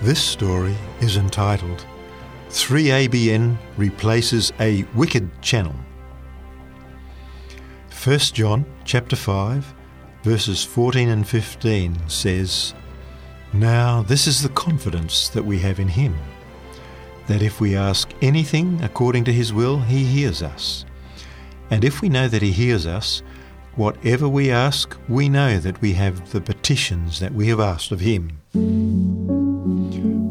This story is entitled 3ABN Replaces a Wicked Channel. 1 John chapter 5 verses 14 and 15 says, Now this is the confidence that we have in him, that if we ask anything according to his will, he hears us. And if we know that he hears us, whatever we ask, we know that we have the petitions that we have asked of him.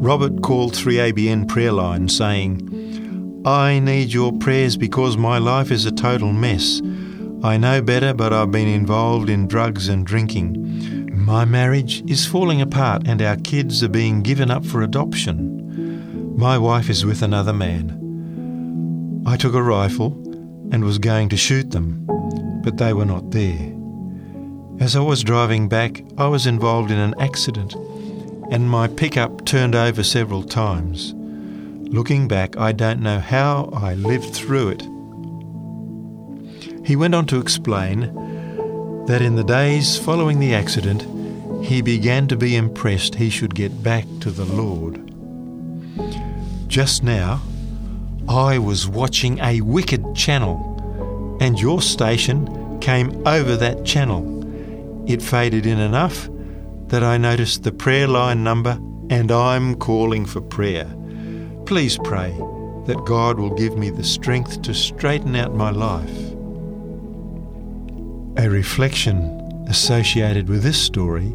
Robert called 3ABN prayer line saying, I need your prayers because my life is a total mess. I know better, but I've been involved in drugs and drinking. My marriage is falling apart and our kids are being given up for adoption. My wife is with another man. I took a rifle and was going to shoot them, but they were not there. As I was driving back, I was involved in an accident and my pickup turned over several times. Looking back, I don't know how I lived through it. He went on to explain that in the days following the accident, he began to be impressed he should get back to the Lord. Just now, I was watching a wicked channel, and your station came over that channel. It faded in enough that I noticed the prayer line number and I'm calling for prayer. Please pray that God will give me the strength to straighten out my life. A reflection associated with this story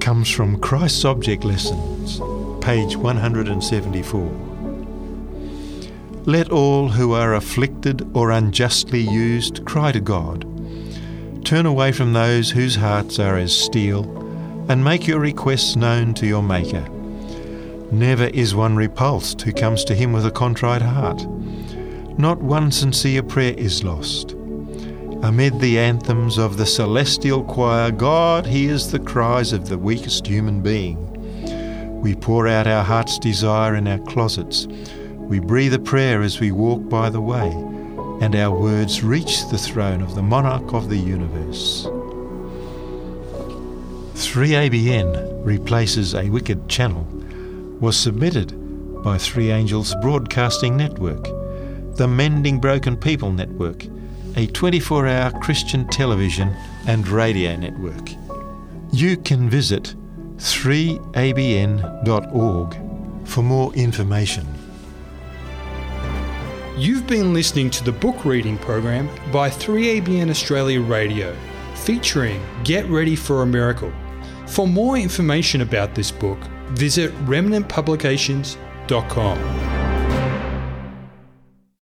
comes from Christ's Object Lessons, page 174. Let all who are afflicted or unjustly used cry to God. Turn away from those whose hearts are as steel, and make your requests known to your Maker. Never is one repulsed who comes to him with a contrite heart. Not one sincere prayer is lost. Amid the anthems of the celestial choir, God hears the cries of the weakest human being. We pour out our heart's desire in our closets. We breathe a prayer as we walk by the way and our words reach the throne of the monarch of the universe. 3ABN replaces a wicked channel was submitted by Three Angels Broadcasting Network, the Mending Broken People Network, a 24 hour Christian television and radio network. You can visit 3abn.org for more information. You've been listening to the book reading program by 3ABN Australia Radio, featuring Get Ready for a Miracle. For more information about this book, visit remnantpublications.com.